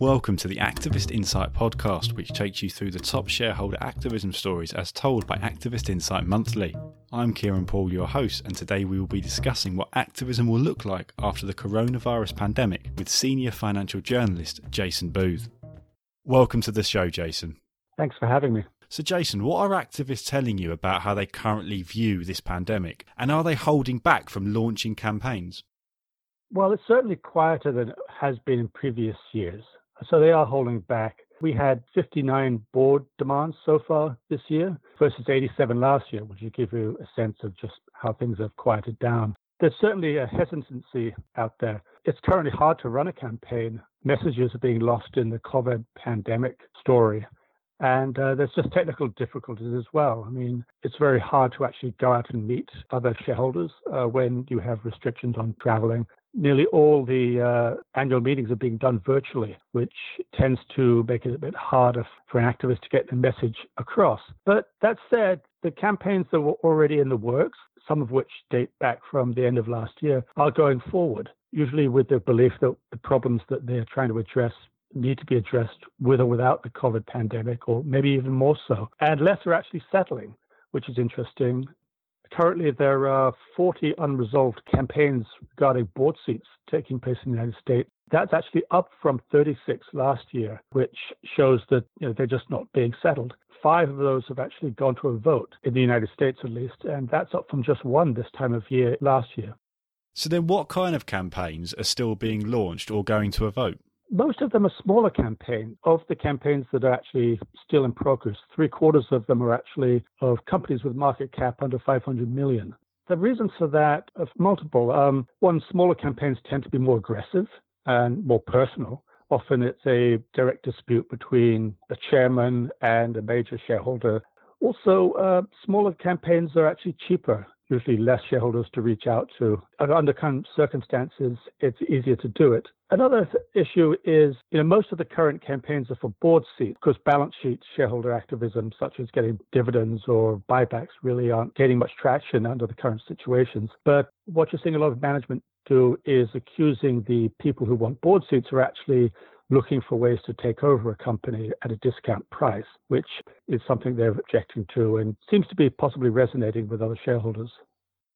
Welcome to the Activist Insight podcast, which takes you through the top shareholder activism stories as told by Activist Insight Monthly. I'm Kieran Poole, your host, and today we will be discussing what activism will look like after the coronavirus pandemic with senior financial journalist Jason Booth. Welcome to the show, Jason. Thanks for having me. So, Jason, what are activists telling you about how they currently view this pandemic? And are they holding back from launching campaigns? Well, it's certainly quieter than it has been in previous years. So they are holding back. We had 59 board demands so far this year versus 87 last year, which will give you a sense of just how things have quieted down. There's certainly a hesitancy out there. It's currently hard to run a campaign. Messages are being lost in the COVID pandemic story. And uh, there's just technical difficulties as well. I mean, it's very hard to actually go out and meet other shareholders uh, when you have restrictions on traveling nearly all the uh, annual meetings are being done virtually, which tends to make it a bit harder for an activist to get the message across. But that said, the campaigns that were already in the works, some of which date back from the end of last year, are going forward, usually with the belief that the problems that they're trying to address need to be addressed with or without the COVID pandemic, or maybe even more so. And less are actually settling, which is interesting. Currently, there are 40 unresolved campaigns regarding board seats taking place in the United States. That's actually up from 36 last year, which shows that you know, they're just not being settled. Five of those have actually gone to a vote in the United States, at least, and that's up from just one this time of year last year. So, then what kind of campaigns are still being launched or going to a vote? Most of them are smaller campaigns. Of the campaigns that are actually still in progress, three quarters of them are actually of companies with market cap under 500 million. The reasons for that are multiple. Um, one, smaller campaigns tend to be more aggressive and more personal. Often it's a direct dispute between a chairman and a major shareholder. Also, uh, smaller campaigns are actually cheaper usually less shareholders to reach out to. Under current circumstances, it's easier to do it. Another th- issue is, you know, most of the current campaigns are for board seats because balance sheet shareholder activism, such as getting dividends or buybacks, really aren't gaining much traction under the current situations. But what you're seeing a lot of management do is accusing the people who want board seats are actually looking for ways to take over a company at a discount price, which is something they're objecting to and seems to be possibly resonating with other shareholders.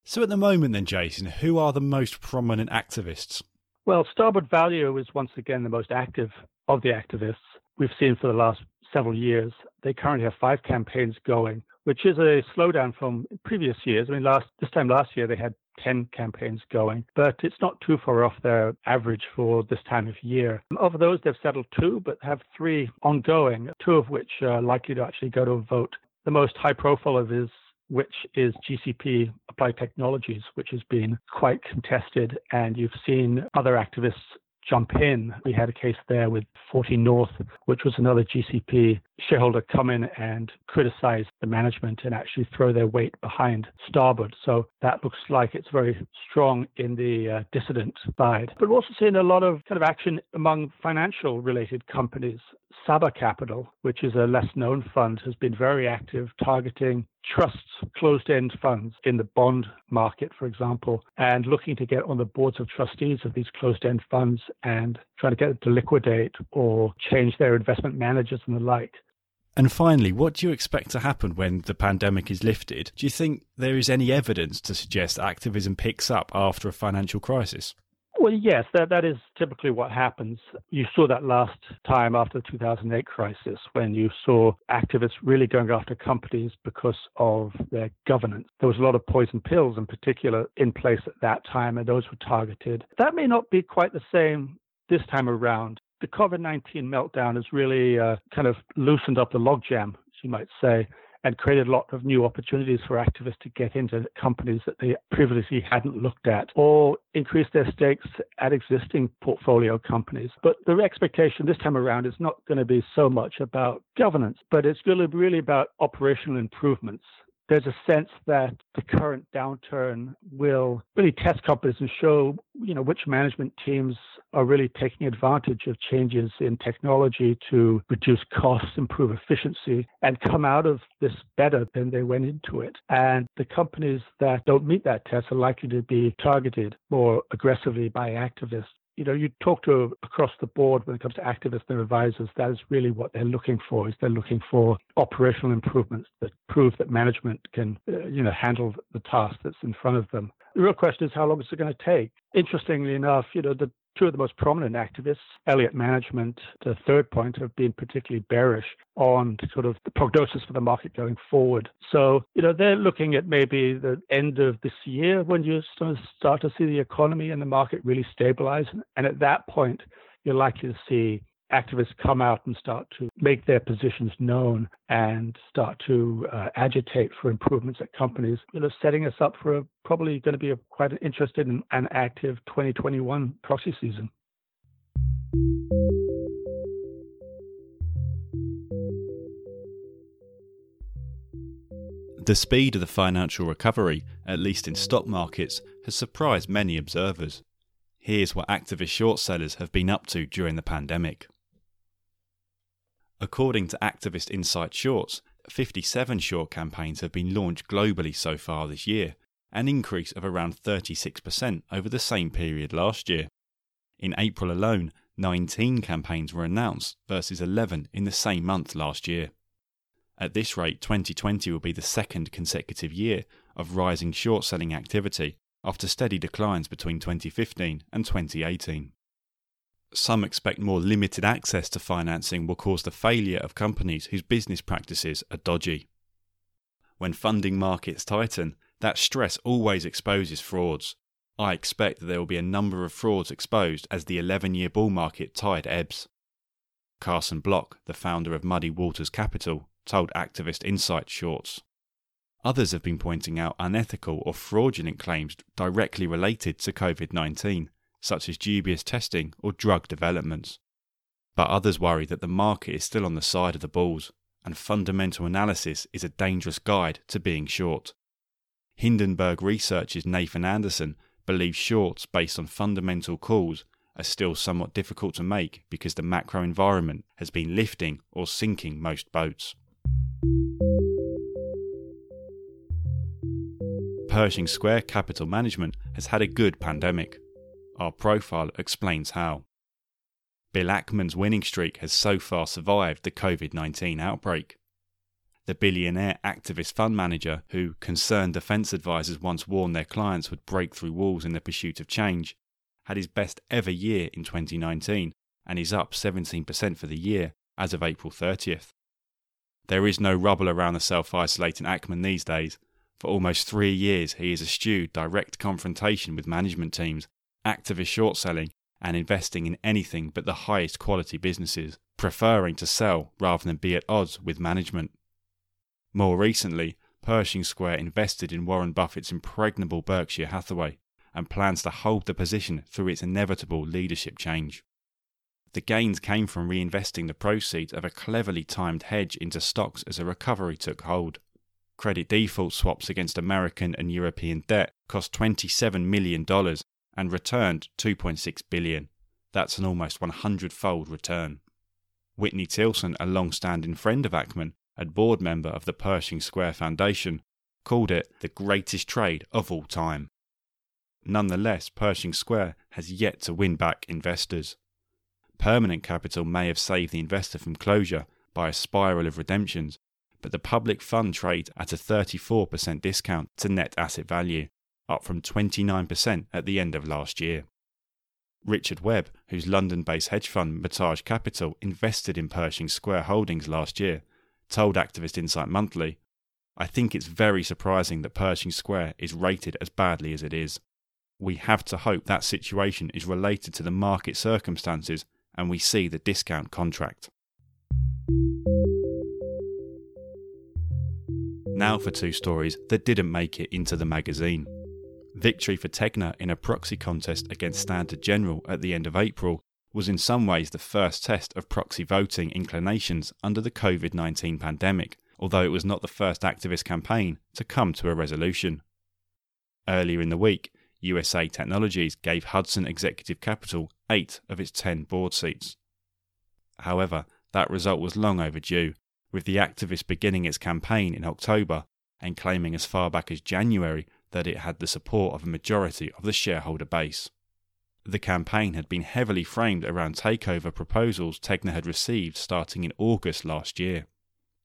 So, at the moment, then, Jason, who are the most prominent activists? Well, Starboard Value is once again the most active of the activists we've seen for the last several years. They currently have five campaigns going, which is a slowdown from previous years. I mean, last this time last year they had 10 campaigns going, but it's not too far off their average for this time of year. Of those, they've settled two, but have three ongoing, two of which are likely to actually go to a vote. The most high profile of is which is GCP Applied Technologies, which has been quite contested. And you've seen other activists jump in. We had a case there with 40 North, which was another GCP shareholder come in and criticize the management and actually throw their weight behind Starboard. So that looks like it's very strong in the uh, dissident side. But we're also seeing a lot of kind of action among financial related companies. Saba Capital, which is a less known fund, has been very active targeting trusts, closed end funds in the bond market, for example, and looking to get on the boards of trustees of these closed end funds and trying to get them to liquidate or change their investment managers and the like. And finally, what do you expect to happen when the pandemic is lifted? Do you think there is any evidence to suggest activism picks up after a financial crisis? Well, yes, that, that is typically what happens. You saw that last time after the 2008 crisis when you saw activists really going after companies because of their governance. There was a lot of poison pills in particular in place at that time, and those were targeted. That may not be quite the same this time around. The COVID 19 meltdown has really uh, kind of loosened up the logjam, as you might say and created a lot of new opportunities for activists to get into companies that they previously hadn't looked at or increase their stakes at existing portfolio companies. But the expectation this time around is not going to be so much about governance, but it's be really about operational improvements there's a sense that the current downturn will really test companies and show, you know, which management teams are really taking advantage of changes in technology to reduce costs, improve efficiency, and come out of this better than they went into it. And the companies that don't meet that test are likely to be targeted more aggressively by activists. You know, you talk to across the board when it comes to activists and advisors, that is really what they're looking for. Is they're looking for operational improvements that prove that management can, uh, you know, handle the task that's in front of them. The real question is how long is it going to take? Interestingly enough, you know, the two of the most prominent activists, Elliott Management, the Third Point, have been particularly bearish on sort of the prognosis for the market going forward. So, you know, they're looking at maybe the end of this year when you start to see the economy and the market really stabilize. And at that point, you're likely to see activists come out and start to make their positions known and start to uh, agitate for improvements at companies, you know, setting us up for a, probably going to be a, quite an interesting and, and active 2021 proxy season. The speed of the financial recovery, at least in stock markets, has surprised many observers. Here's what activist short sellers have been up to during the pandemic. According to Activist Insight Shorts, 57 short campaigns have been launched globally so far this year, an increase of around 36% over the same period last year. In April alone, 19 campaigns were announced versus 11 in the same month last year. At this rate, 2020 will be the second consecutive year of rising short selling activity after steady declines between 2015 and 2018. Some expect more limited access to financing will cause the failure of companies whose business practices are dodgy. When funding markets tighten, that stress always exposes frauds. I expect that there will be a number of frauds exposed as the 11 year bull market tide ebbs. Carson Block, the founder of Muddy Waters Capital, told Activist Insight Shorts. Others have been pointing out unethical or fraudulent claims directly related to COVID 19 such as dubious testing or drug developments. But others worry that the market is still on the side of the bulls, and fundamental analysis is a dangerous guide to being short. Hindenburg Research's Nathan Anderson believes shorts based on fundamental calls are still somewhat difficult to make because the macro environment has been lifting or sinking most boats. Pershing Square Capital Management has had a good pandemic. Our profile explains how. Bill Ackman's winning streak has so far survived the COVID 19 outbreak. The billionaire activist fund manager, who concerned defense advisors once warned their clients would break through walls in the pursuit of change, had his best ever year in 2019 and is up 17% for the year as of April 30th. There is no rubble around the self isolating Ackman these days. For almost three years, he has eschewed direct confrontation with management teams activist short selling, and investing in anything but the highest quality businesses, preferring to sell rather than be at odds with management. More recently, Pershing Square invested in Warren Buffett's impregnable Berkshire Hathaway and plans to hold the position through its inevitable leadership change. The gains came from reinvesting the proceeds of a cleverly timed hedge into stocks as a recovery took hold. Credit default swaps against American and European debt cost $27 million and returned 2.6 billion. That's an almost 100-fold return. Whitney Tilson, a long-standing friend of Ackman and board member of the Pershing Square Foundation, called it the greatest trade of all time. Nonetheless, Pershing Square has yet to win back investors. Permanent capital may have saved the investor from closure by a spiral of redemptions, but the public fund trades at a 34% discount to net asset value up from 29% at the end of last year. Richard Webb, whose London based hedge fund Metage Capital invested in Pershing Square Holdings last year, told Activist Insight Monthly I think it's very surprising that Pershing Square is rated as badly as it is. We have to hope that situation is related to the market circumstances and we see the discount contract. Now for two stories that didn't make it into the magazine. Victory for Tegna in a proxy contest against Standard General at the end of April was in some ways the first test of proxy voting inclinations under the COVID 19 pandemic, although it was not the first activist campaign to come to a resolution. Earlier in the week, USA Technologies gave Hudson Executive Capital eight of its ten board seats. However, that result was long overdue, with the activist beginning its campaign in October and claiming as far back as January that it had the support of a majority of the shareholder base. the campaign had been heavily framed around takeover proposals Tegna had received starting in August last year.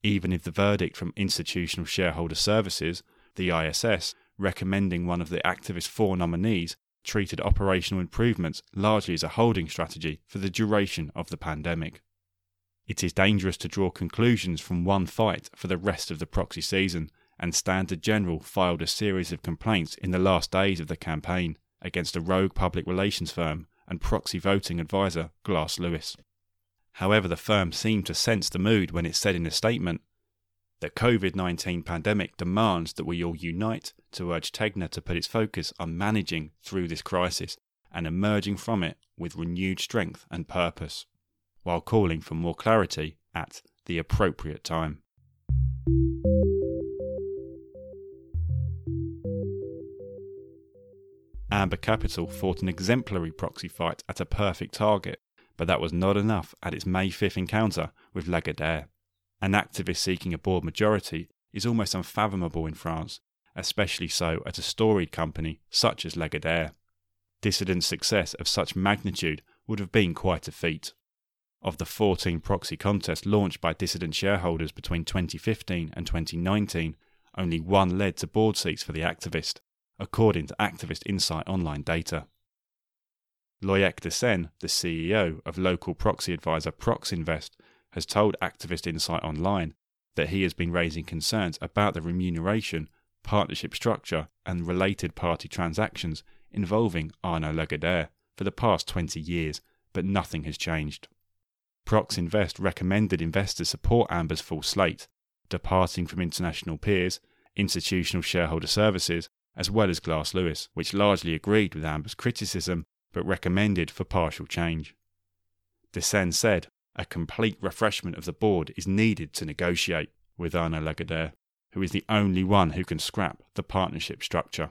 Even if the verdict from Institutional Shareholder Services, the ISS, recommending one of the activist four nominees, treated operational improvements largely as a holding strategy for the duration of the pandemic. It is dangerous to draw conclusions from one fight for the rest of the proxy season, and Standard General filed a series of complaints in the last days of the campaign against a rogue public relations firm and proxy voting advisor Glass Lewis. However, the firm seemed to sense the mood when it said in a statement the COVID 19 pandemic demands that we all unite to urge Tegna to put its focus on managing through this crisis and emerging from it with renewed strength and purpose, while calling for more clarity at the appropriate time. Amber Capital fought an exemplary proxy fight at a perfect target, but that was not enough at its May 5th encounter with Lagardère. An activist seeking a board majority is almost unfathomable in France, especially so at a storied company such as Lagardère. Dissident success of such magnitude would have been quite a feat. Of the 14 proxy contests launched by dissident shareholders between 2015 and 2019, only one led to board seats for the activist, according to Activist Insight Online data. Loic Dessaint, the CEO of local proxy advisor Proxinvest, has told Activist Insight Online that he has been raising concerns about the remuneration, partnership structure, and related party transactions involving Arnaud Lagardère for the past 20 years, but nothing has changed. Proxinvest recommended investors support Amber's full slate, departing from international peers, institutional shareholder services, as well as Glass Lewis, which largely agreed with Amber's criticism but recommended for partial change. Dessaint said a complete refreshment of the board is needed to negotiate with Arnaud Lagardère, who is the only one who can scrap the partnership structure.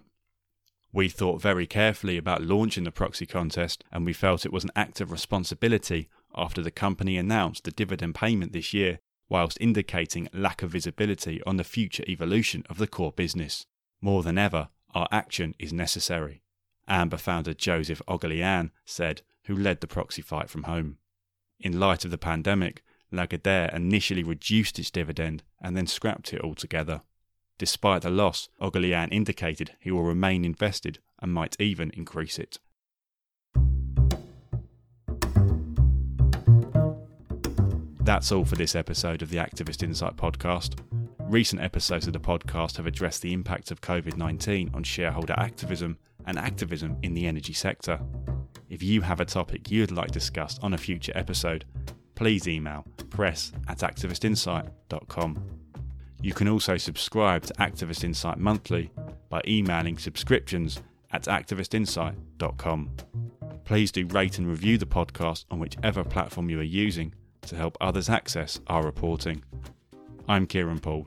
We thought very carefully about launching the proxy contest, and we felt it was an act of responsibility after the company announced the dividend payment this year, whilst indicating lack of visibility on the future evolution of the core business. More than ever, our action is necessary. Amber founder Joseph Oughourlian said, who led the proxy fight from home. In light of the pandemic, Lagardère initially reduced its dividend and then scrapped it altogether. Despite the loss, Oughourlian indicated he will remain invested and might even increase it. That's all for this episode of the Activist Insight podcast. Recent episodes of the podcast have addressed the impact of COVID 19 on shareholder activism and activism in the energy sector. If you have a topic you'd like discussed on a future episode, please email press at activistinsight.com. You can also subscribe to Activist Insight monthly by emailing subscriptions at activistinsight.com. Please do rate and review the podcast on whichever platform you are using to help others access our reporting. I'm Kieran Poole.